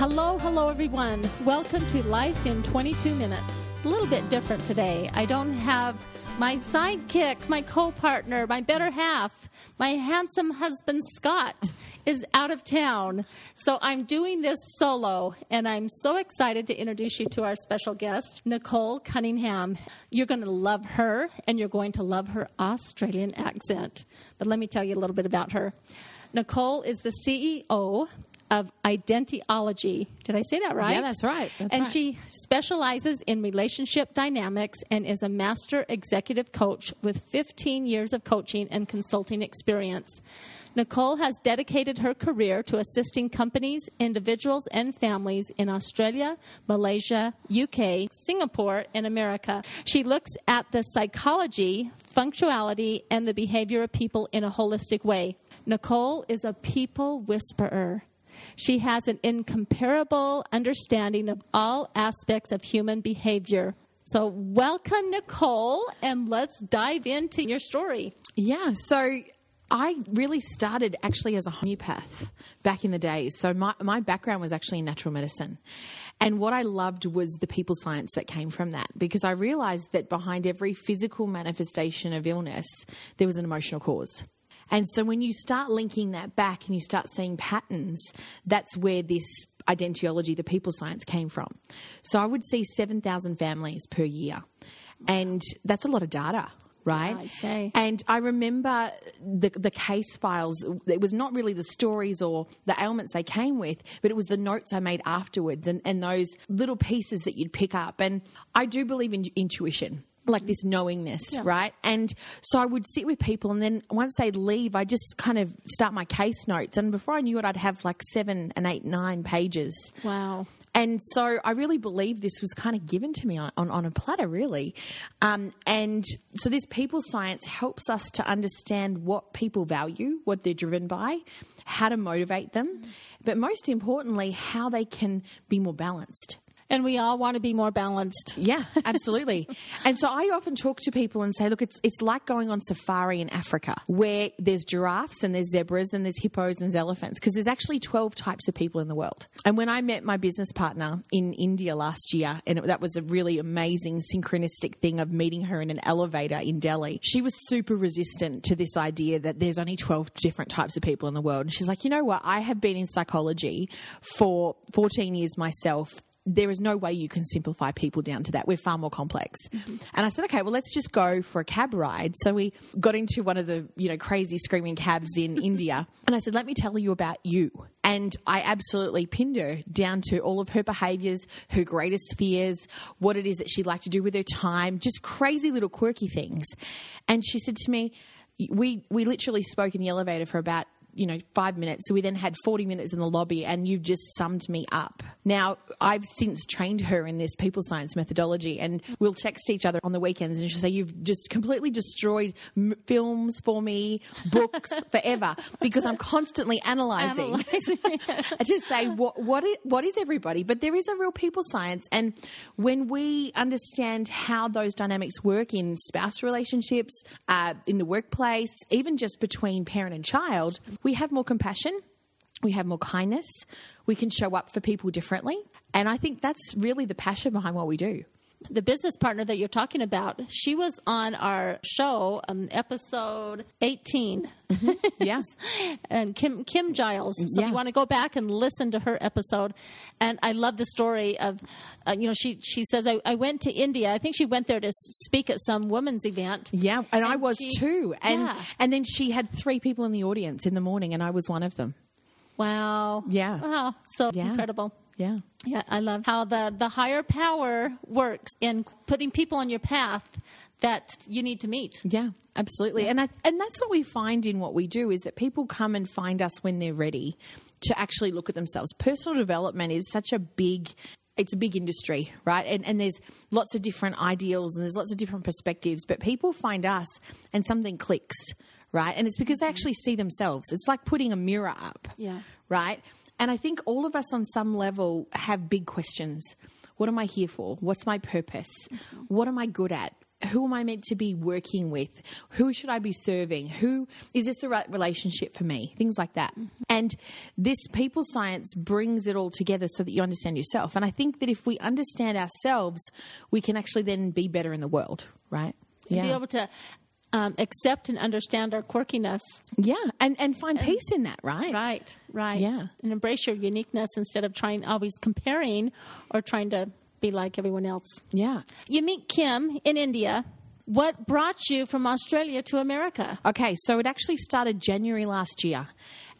Hello, hello, everyone. Welcome to Life in 22 Minutes. A little bit different today. I don't have my sidekick, my co partner, my better half, my handsome husband, Scott, is out of town. So I'm doing this solo, and I'm so excited to introduce you to our special guest, Nicole Cunningham. You're going to love her, and you're going to love her Australian accent. But let me tell you a little bit about her. Nicole is the CEO of Identiology. Did I say that right? Yeah, that's right. That's and right. she specializes in relationship dynamics and is a master executive coach with 15 years of coaching and consulting experience. Nicole has dedicated her career to assisting companies, individuals, and families in Australia, Malaysia, UK, Singapore, and America. She looks at the psychology, functionality, and the behavior of people in a holistic way. Nicole is a people whisperer. She has an incomparable understanding of all aspects of human behavior. So, welcome, Nicole, and let's dive into your story. Yeah, so I really started actually as a homeopath back in the days. So my, my background was actually in natural medicine. And what I loved was the people science that came from that because I realized that behind every physical manifestation of illness, there was an emotional cause. And so when you start linking that back and you start seeing patterns, that's where this identiology, the people science, came from. So I would see 7,000 families per year. And that's a lot of data, right? Yeah, I'd say. And I remember the the case files. It was not really the stories or the ailments they came with, but it was the notes I made afterwards and, and those little pieces that you'd pick up. And I do believe in intuition. Like this knowingness, right? And so I would sit with people, and then once they'd leave, I just kind of start my case notes. And before I knew it, I'd have like seven and eight, nine pages. Wow. And so I really believe this was kind of given to me on, on, on a platter, really. Um, and so this people science helps us to understand what people value, what they're driven by, how to motivate them, but most importantly, how they can be more balanced. And we all want to be more balanced. Yeah, absolutely. and so I often talk to people and say, look, it's it's like going on safari in Africa, where there's giraffes and there's zebras and there's hippos and there's elephants, because there's actually 12 types of people in the world. And when I met my business partner in India last year, and it, that was a really amazing synchronistic thing of meeting her in an elevator in Delhi, she was super resistant to this idea that there's only 12 different types of people in the world. And she's like, you know what? I have been in psychology for 14 years myself there is no way you can simplify people down to that. We're far more complex. Mm-hmm. And I said, okay, well, let's just go for a cab ride. So we got into one of the, you know, crazy screaming cabs in India. And I said, let me tell you about you. And I absolutely pinned her down to all of her behaviors, her greatest fears, what it is that she'd like to do with her time, just crazy little quirky things. And she said to me, we, we literally spoke in the elevator for about you know, five minutes. So we then had 40 minutes in the lobby, and you've just summed me up. Now, I've since trained her in this people science methodology, and we'll text each other on the weekends, and she'll say, You've just completely destroyed m- films for me, books, forever, because I'm constantly analyzing. I just say, what, what, is, what is everybody? But there is a real people science. And when we understand how those dynamics work in spouse relationships, uh, in the workplace, even just between parent and child, we have more compassion, we have more kindness, we can show up for people differently. And I think that's really the passion behind what we do. The business partner that you're talking about, she was on our show, um, episode 18. Yeah. and Kim Kim Giles. So Yeah. you want to go back and listen to her episode. And I love the story of, uh, you know, she she says I, I went to India. I think she went there to speak at some women's event. Yeah, and, I was she- too. And Yeah. and then she had three people in the audience in the morning and I was one of them. Wow. Yeah. Wow. So Yeah. incredible. Yeah. Yeah, I love how the, the higher power works in putting people on your path that you need to meet. Yeah, absolutely. And I, and that's what we find in what we do is that people come and find us when they're ready to actually look at themselves. Personal development is such a big it's a big industry, right? And, and there's lots of different ideals and there's lots of different perspectives, but people find us and something clicks, right? And it's because they mm-hmm. actually see themselves. It's like putting a mirror up, Yeah. right? And I think all of us on some level have big questions. What am I here for? What's my purpose? Mm-hmm. What am I good at? Who am I meant to be working with? Who should I be serving? Who is this the right relationship for me? Things like that. Mm-hmm. And this people science brings it all together so that you understand yourself. And I think that if we understand ourselves, we can actually then be better in the world, right? And Be able to um, accept and understand our quirkiness. yeah, and and find peace in that, right? Right, right. Yeah. And embrace your uniqueness instead of trying always comparing or trying to be like everyone else. Yeah. You meet Kim in India. What brought you from Australia to America? Okay, so it actually started January last year.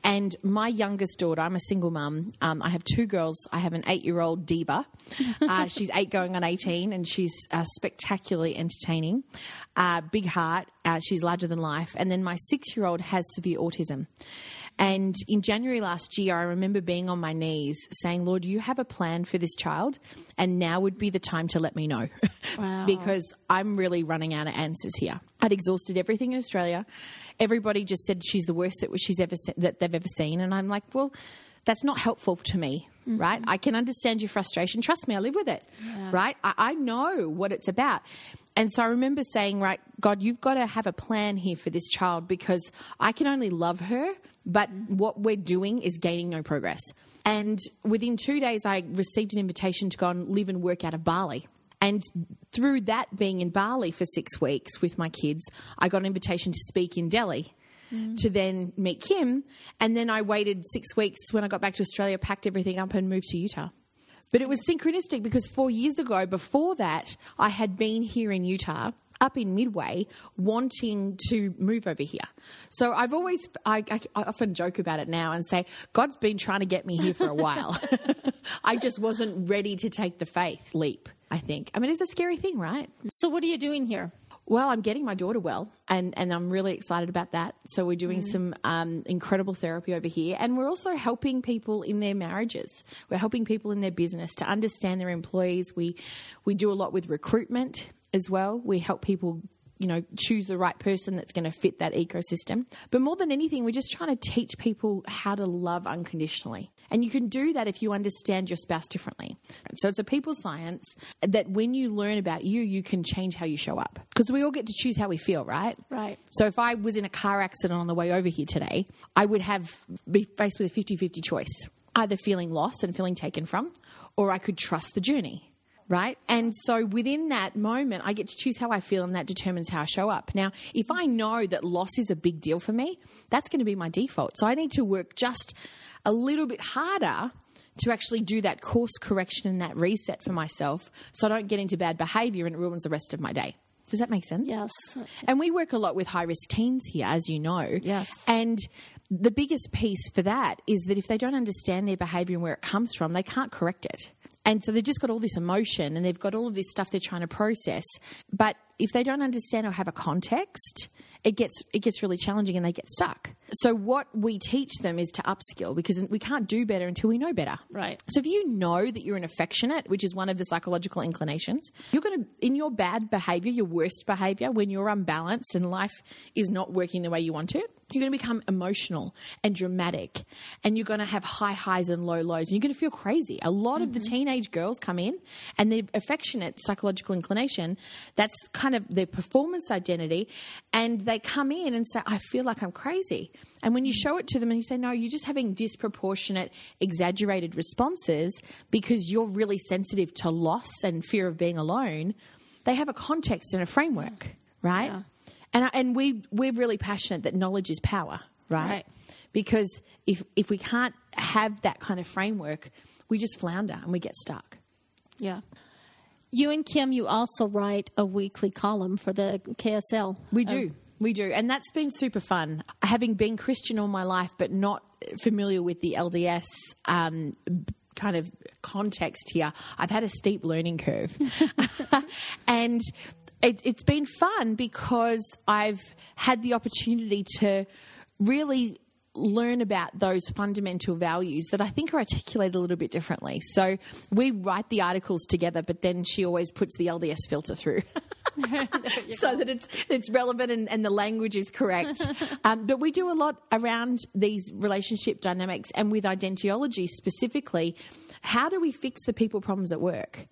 And my youngest daughter, I'm a single mum. Um, I have two girls. I have an eight year old diva. Uh, she's eight going on 18, and she's uh, spectacularly entertaining. Uh, big heart. Uh, she's larger than life. And then my six year old has severe autism. And in January last year, I remember being on my knees saying, Lord, you have a plan for this child, and now would be the time to let me know. Wow. because I'm really running out of answers here. I'd exhausted everything in Australia. Everybody just said she's the worst that she's ever se- that they've ever seen, and I'm like, well, that's not helpful to me, mm-hmm. right? I can understand your frustration. Trust me, I live with it, right? I, I know what it's about. And so I remember saying, right, God, you've got to have a plan here for this child because I can only love her, but what we're doing is gaining no progress. And within two days, I received an invitation to go and live and work out of Bali. And through that being in Bali for six weeks with my kids, I got an invitation to speak in Delhi mm. to then meet Kim. And then I waited six weeks when I got back to Australia, packed everything up, and moved to Utah. But it was synchronistic because four years ago, before that, I had been here in Utah. Up in Midway, wanting to move over here. So I've always, I, I, I often joke about it now and say, God's been trying to get me here for a while. I just wasn't ready to take the faith leap, I think. I mean, it's a scary thing, right? So, what are you doing here? Well, I'm getting my daughter well, and, and I'm really excited about that. So, we're doing some um, incredible therapy over here, and we're also helping people in their marriages. We're helping people in their business to understand their employees. We, we do a lot with recruitment as well. We help people. You know, choose the right person that's going to fit that ecosystem. But more than anything, we're just trying to teach people how to love unconditionally. And you can do that if you understand your spouse differently. So it's a people science that when you learn about you, you can change how you show up. Because we all get to choose how we feel, right? Right. So if I was in a car accident on the way over here today, I would have be faced with a 50-50 choice. Either feeling lost and feeling taken from, or I could trust the journey. Right. And so within that moment, I get to choose how I feel, and that determines how I show up. Now, if I know that loss is a big deal for me, that's going to be my default. So I need to work just a little bit harder to actually do that course correction and that reset for myself so I don't get into bad behavior and it ruins the rest of my day. Does that make sense? Yes. And we work a lot with high risk teens here, as you know. Yes. And the biggest piece for that is that if they don't understand their behavior and where it comes from, they can't correct it. And so they've just got all this emotion and they've got all of this stuff they're trying to process. But if they don't understand or have a context, it gets it gets really challenging and they get stuck. So what we teach them is to upskill because we can't do better until we know better. Right. So if you know that you're an affectionate, which is one of the psychological inclinations, you're going to in your bad behavior, your worst behavior, when you're unbalanced and life is not working the way you want to, you're going to become emotional and dramatic and you're going to have high highs and low lows and you're going to feel crazy. A lot of the mm-hmm. teenage girls come in and their affectionate psychological inclination, that's kind of their performance identity and they come in and say I feel like I'm crazy. And when you mm-hmm. show it to them and you say no, you're just having disproportionate exaggerated responses because you're really sensitive to loss and fear of being alone, they have a context and a framework, right? Yeah. And and we we're really passionate that knowledge is power, right? Right. Because if if we can't have that kind of framework, we just flounder and we get stuck. Yeah. You and Kim, you also write a weekly column for the KSL. We do. we do. And that's been super fun. Having been Christian all my life, but not familiar with the LDS um, kind of context here, I've had a steep learning curve. and it, it's been fun because I've had the opportunity to really learn about those fundamental values that I think are articulated a little bit differently. So we write the articles together, but then she always puts the LDS filter through. so that it's it's relevant and, and the language is correct. um, but we do a lot around these relationship dynamics and with identiology specifically. How do we fix the people problems at work?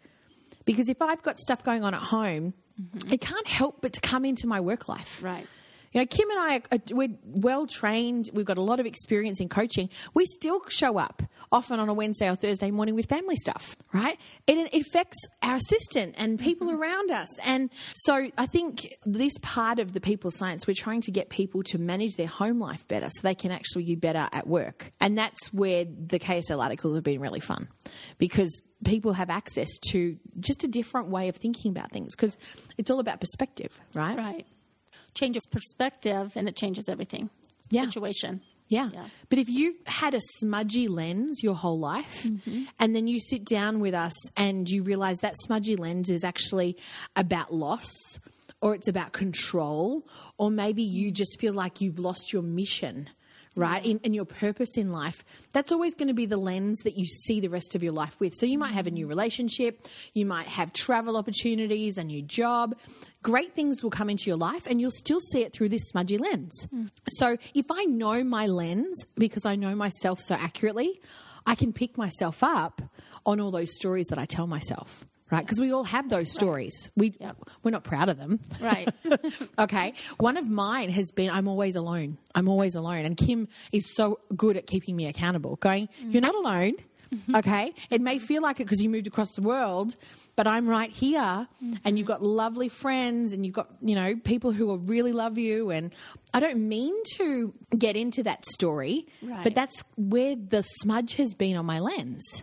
Because if I've got stuff going on at home, mm-hmm. it can't help but to come into my work life. Right. You know, Kim and I, are, we're well trained. We've got a lot of experience in coaching. We still show up often on a Wednesday or Thursday morning with family stuff, right? It, it affects our assistant and people mm-hmm. around us. And so I think this part of the people science, we're trying to get people to manage their home life better so they can actually be better at work. And that's where the KSL articles have been really fun because people have access to just a different way of thinking about things because it's all about perspective, right? Right changes perspective and it changes everything. Yeah. Situation. Yeah. yeah. But if you've had a smudgy lens your whole life mm-hmm. and then you sit down with us and you realize that smudgy lens is actually about loss or it's about control or maybe you just feel like you've lost your mission right? In, in, your purpose in life, that's always going to be the lens that you see the rest of your life with. So you might have a new relationship, you might have travel opportunities, a new job. Great things will come into your life, and you'll still see it through this smudgy lens. Mm. So if I know my lens because I know myself so accurately, I can pick myself up on all those stories that I tell myself right? Because we all have those stories. We yep. we're not proud of them, right? okay. One of mine has been I'm always alone. I'm always alone, and Kim is so good at keeping me accountable. Going, mm. you're not alone. Mm-hmm. Okay, it may feel like it because you moved across the world, but I'm right here, mm-hmm. and you've got lovely friends, and you've got you know people who will really love you. And I don't mean to get into that story, right. but that's where the smudge has been on my lens.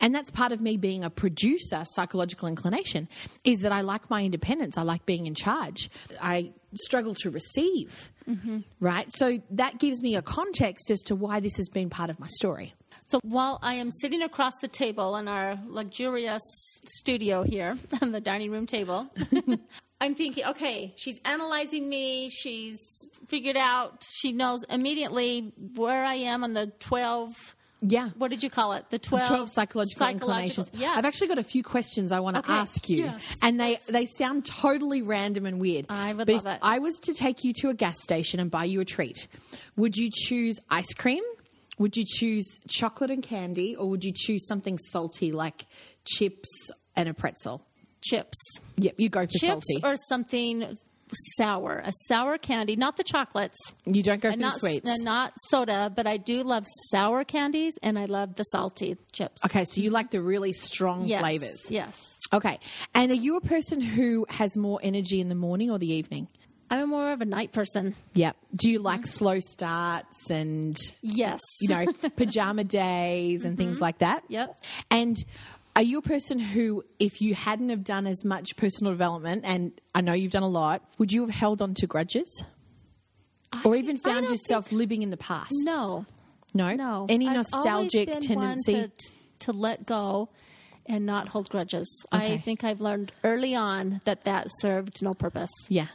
And that's part of me being a producer, psychological inclination, is that I like my independence. I like being in charge. I struggle to receive, mm-hmm. right? So that gives me a context as to why this has been part of my story. So while I am sitting across the table in our luxurious studio here on the dining room table, I'm thinking, okay, she's analyzing me. She's figured out, she knows immediately where I am on the 12 yeah. What did you call it? The 12, 12 psychological, psychological inclinations. Yeah. I've actually got a few questions I want to okay. ask you. Yes. And they, yes. they sound totally random and weird. I would but love if it. I was to take you to a gas station and buy you a treat, would you choose ice cream? Would you choose chocolate and candy? Or would you choose something salty like chips and a pretzel? Chips. Yep, you go for chips salty. or something sour, a sour candy, not the chocolates. You don't go for not, the sweets. And not soda, but I do love sour candies and I love the salty chips. Okay, so you like the really strong yes, flavors. Yes. Okay. And are you a person who has more energy in the morning or the evening? I'm more of a night person. Yep. Do you like slow starts and yes, you know, pajama days and mm-hmm. things like that? Yep. And are you a person who, if you hadn't have done as much personal development, and I know you've done a lot, would you have held on to grudges? I or even found yourself think... living in the past? No. No? No. Any I've nostalgic tendency? To, to, let go and not hold grudges. Okay. I think I've learned early on that that served no purpose. Yeah.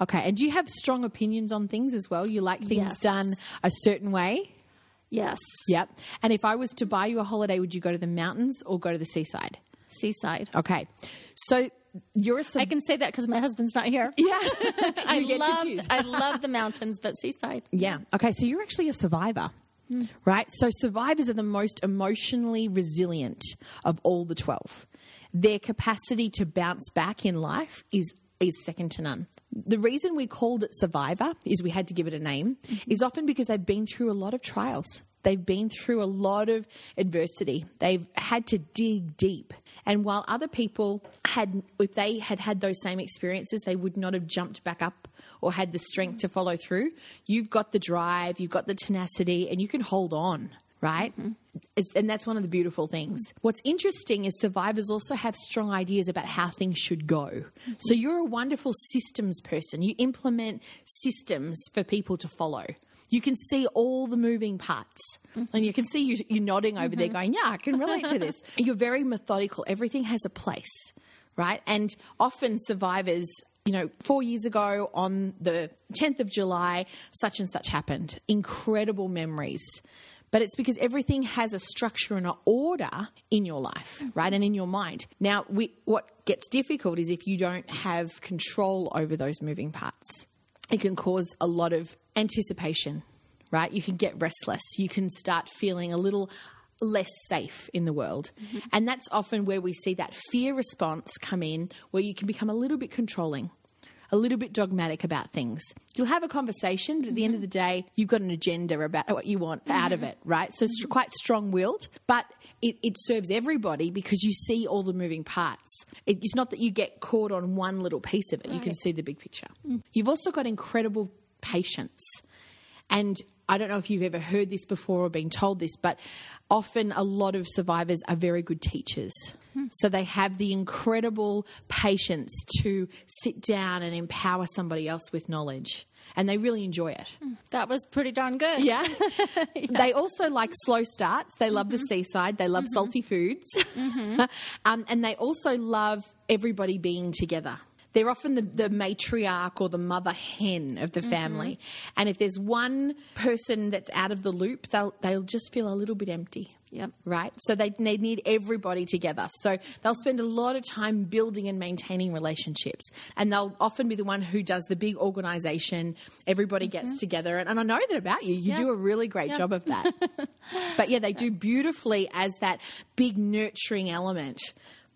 Okay. And do you have strong opinions on things as well? You like things yes. done a certain way? Yes. Yep. And if I was to buy you a holiday, would you go to the mountains or go to the seaside? Seaside. Okay. So you're a sub- I can say that because my husband's not here. Yeah. I love I love the mountains, but seaside. Yeah. Okay. So you're actually a survivor. Mm. Right? So survivors are the most emotionally resilient of all the 12. Their capacity to bounce back in life is is second to none. The reason we called it Survivor is we had to give it a name, mm-hmm. is often because they've been through a lot of trials. They've been through a lot of adversity. They've had to dig deep. And while other people had, if they had had those same experiences, they would not have jumped back up or had the strength to follow through. You've got the drive, you've got the tenacity, and you can hold on right? Mm-hmm. and that's one of the beautiful things. What's interesting is survivors also have strong ideas about how things should go. Mm-hmm. So you're a wonderful systems person. You implement systems for people to follow. You can see all the moving parts. Mm-hmm. And you can see you, you nodding over there mm-hmm. going, Yeah, I can relate to this. You're very methodical. Everything has a place right? And often survivors, you know, four years ago on the 10th of July, such and such happened. Incredible memories. But it's because everything has a structure and an order in your life, right? And in your mind. Now, we, what gets difficult is if you don't have control over those moving parts. It can cause a lot of anticipation, right? You can get restless. You can start feeling a little less safe in the world. Mm-hmm. And that's often where we see that fear response come in, where you can become a little bit controlling, a little bit dogmatic about things. You'll have a conversation, but at the end of the day, you've got an agenda about what you want out of it, right? So it's quite strong willed, but it, it serves everybody because you see all the moving parts. It- it's not that you get caught on one little piece of it, you can see the big picture. You've also got incredible patience. And I don't know if you've ever heard this before or been told this, but often a lot of survivors are very good teachers. So they have the incredible patience to sit down and empower somebody else with knowledge. And they really enjoy it. Hmm. That was pretty darn good. Yeah. They also like slow starts. They love the mm-hmm. seaside. They love mm-hmm. salty foods. Mm-hmm. um, and they also love everybody being together. They're often the, the matriarch or the mother hen of the family. And if there's one person that's out of the loop, they'll, they'll just feel a little bit empty. Yep. Right? So they, they need everybody together. So they'll spend a lot of time building and maintaining relationships. And they'll often be the one who does the big organization. Everybody gets mm-hmm. together. And, and I know that about you. You Yeah. do a really great job of that. but yeah, they do beautifully as that big nurturing element.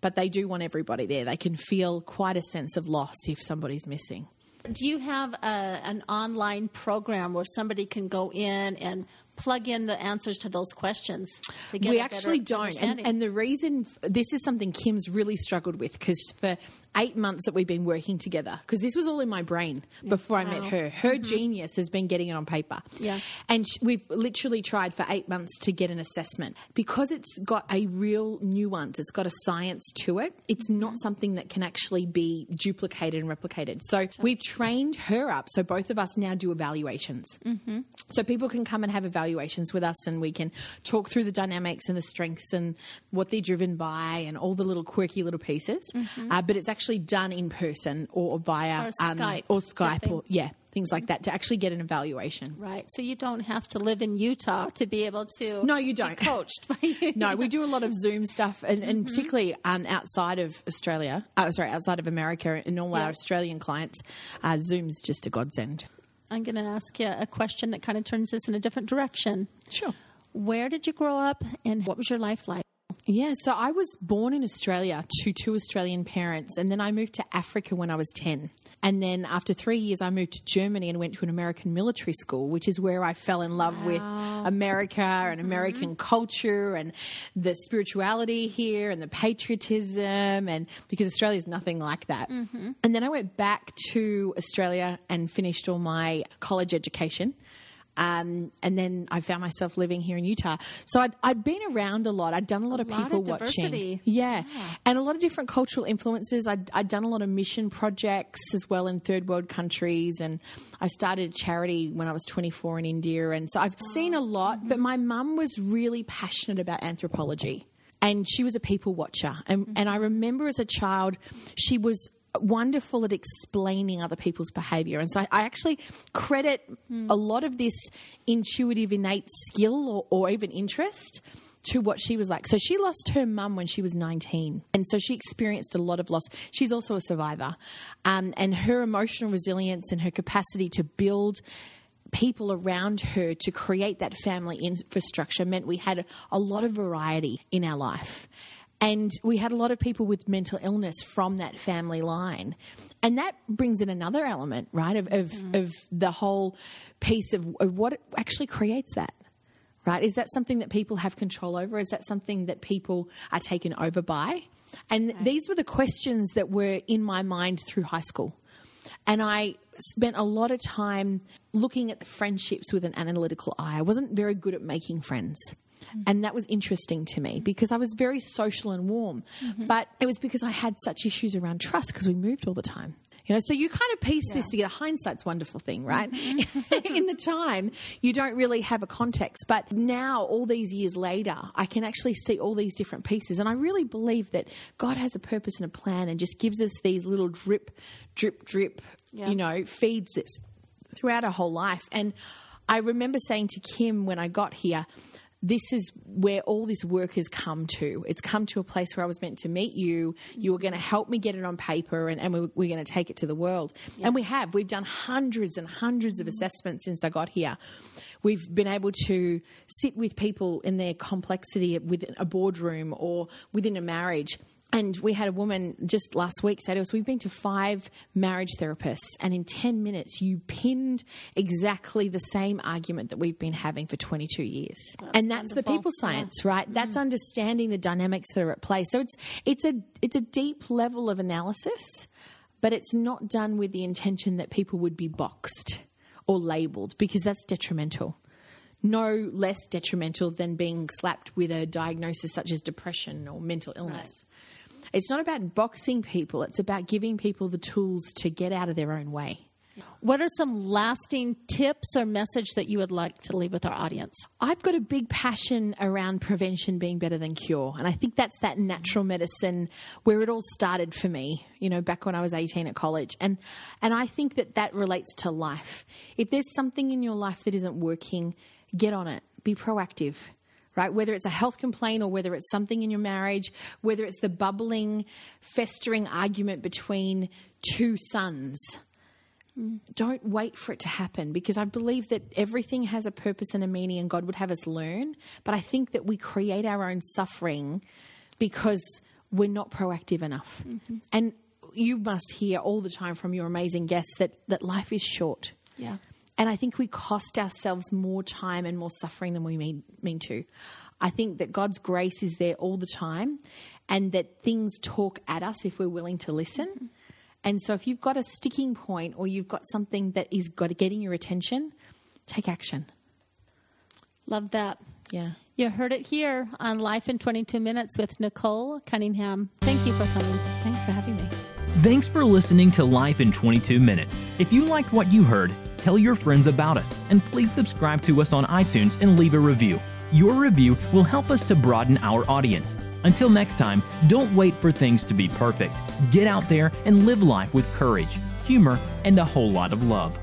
But they do want everybody there. They can feel quite a sense of loss if somebody's missing. Do you have a, an online program where somebody can go in and plug in the answers to those questions? To get we actually don't. And, and the reason this is something Kim's really struggled with because for eight months that we've been working together, because this was all in my brain before I met Wow. her. Her mm-hmm. genius has been getting it on paper. Yeah. And sh- we've literally tried for eight months to get an assessment because it's got a real nuance, it's got a science to it. It's mm-hmm. not something that can actually be duplicated and replicated. So we've trained her up. So both of us now do evaluations. Mm-hmm. So people can come and have evaluations with us, and we can talk through the dynamics and the strengths and what they're driven by, and all the little quirky little pieces. Uh, but it's actually done in person or via Or Skype, or Skype, or yeah, things like that to actually get an evaluation. Right. So you don't have to live in Utah to be able to No, you don't. coached by you. No, we do a lot of Zoom stuff, and, and Mm-hmm. particularly um, outside of Australia. Uh, sorry, outside of America, and all Yeah. our Australian clients, uh, Zoom's just a godsend. I'm going to ask you a question that kind of turns this in a different direction. Sure. Where did you grow up and what was your life like? Yeah, so I was born in Australia to two Australian parents, and then I moved to Africa when I was 10. And then after three years, I moved to Germany and went to an American military school, which is where I fell in love with America and mm-hmm. American culture and the spirituality here and the patriotism, and because Australia is nothing like that. Mm-hmm. And then I went back to Australia and finished all my college education. Um, and then I found myself living here in Utah. So I'd, I'd been around a lot. I'd done a lot of lot people diversity. watching. Yeah. And a lot of different cultural influences. I'd, I'd done a lot of mission projects as well in third world countries. And I started a charity when I was 24 in India. And so I've seen a lot, but my mum was really passionate about anthropology. And she was a people watcher. And, and I remember as a child, she was wonderful at explaining other people's behavior. And so I, I actually credit a lot of this intuitive, innate skill or, or even interest to what she was like. So she lost her mum when she was 19. And so she experienced a lot of loss. She's also a survivor. Um, and her emotional resilience and her capacity to build people around her to create that family infrastructure meant we had a lot of variety in our life. And we had a lot of people with mental illness from that family line. And that brings in another element, right, of, of, mm. of the whole piece of, of what actually creates that right? Is that something that people have control over? Is that something that people are taken over by? And these were the questions that were in my mind through high school. And I spent a lot of time looking at the friendships with an analytical eye. I wasn't very good at making friends. And that was interesting to me because I was very social and warm. But it was because I had such issues around trust because we moved all the time. You know, so you kind of piece this together. Hindsight's a wonderful thing, right? Mm-hmm. In the time, you don't really have a context. But now, all these years later, I can actually see all these different pieces. And I really believe that God has a purpose and a plan and just gives us these little drip, drip, drip, Yeah. you know, feeds us throughout our whole life. And I remember saying to Kim when I got here, this is where all this work has come to. It's come to a place where I was meant to meet you. You were going to help me get it on paper and, and we, we're going to take it to the world. And we have. We've done hundreds and hundreds of assessments since I got here. We've been able to sit with people in their complexity within a boardroom or within a marriage. And we had a woman just last week say to us, We've been to five marriage therapists, and in 10 minutes, you pinned exactly the same argument that we've been having for 22 years. and that's the people science, right? That's mm-hmm. understanding the dynamics that are at play. So it's, it's, a, it's a deep level of analysis, but it's not done with the intention that people would be boxed or labeled because that's detrimental no less detrimental than being slapped with a diagnosis such as depression or mental illness. It's not about boxing people, it's about giving people the tools to get out of their own way. What are some lasting tips or message that you would like to leave with our audience? I've got a big passion around prevention being better than cure. And I think that's that natural medicine where it all started for me, you know, back when I was 18 at college. And, and I think that that relates to life. If there's something in your life that isn't working, get on it, be proactive. Right? Whether it's a health complaint or whether it's something in your marriage, whether it's the bubbling, festering argument between two sons, don't wait for it to happen because I believe that everything has a purpose and a meaning and God would have us learn. But I think that we create our own suffering because we're not proactive enough. Mm-hmm. And you must hear all the time from your amazing guests that, that life is short. Yeah. And I think we cost ourselves more time and more suffering than we mean, mean to. I think that God's grace is there all the time and that things talk at us if we're willing to listen. And so if you've got a sticking point or you've got something that is got getting your attention, take action. Love that. Yeah. You heard it here on Life in 22 Minutes with Nicole Cunningham. Thank you for coming. Thanks for having me. Thanks for listening to Life in 22 Minutes. If you liked what you heard, tell your friends about us, and please subscribe to us on iTunes and leave a review. Your review will help us to broaden our audience. Until next time, don't wait for things to be perfect. Get out there and live life with courage, humor, and a whole lot of love.